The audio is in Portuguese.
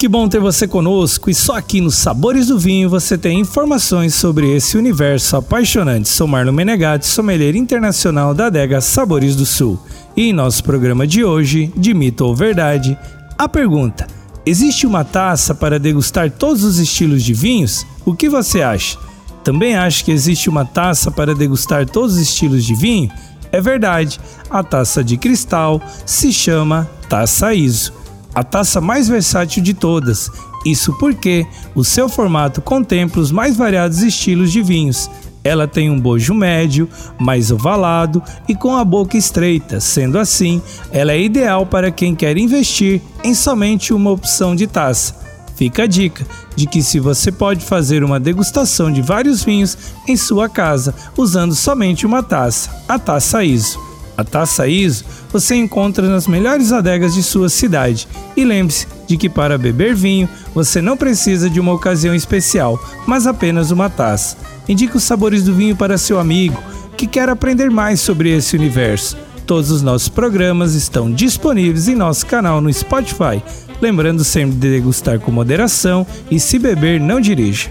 Que bom ter você conosco e só aqui no Sabores do Vinho você tem informações sobre esse universo apaixonante. Sou Marlon Menegatti, sommelier internacional da adega Sabores do Sul. E em nosso programa de hoje, de mito ou verdade, a pergunta: existe uma taça para degustar todos os estilos de vinhos? O que você acha? Também acha que existe uma taça para degustar todos os estilos de vinho? É verdade, a taça de cristal se chama Taça ISO a taça mais versátil de todas. Isso porque o seu formato contempla os mais variados estilos de vinhos. Ela tem um bojo médio, mais ovalado e com a boca estreita, sendo assim, ela é ideal para quem quer investir em somente uma opção de taça. Fica a dica de que se você pode fazer uma degustação de vários vinhos em sua casa usando somente uma taça, a taça ISO. A taça ISO você encontra nas melhores adegas de sua cidade. E lembre-se de que para beber vinho você não precisa de uma ocasião especial, mas apenas uma taça. Indique os sabores do vinho para seu amigo que quer aprender mais sobre esse universo. Todos os nossos programas estão disponíveis em nosso canal no Spotify. Lembrando sempre de degustar com moderação e se beber, não dirija.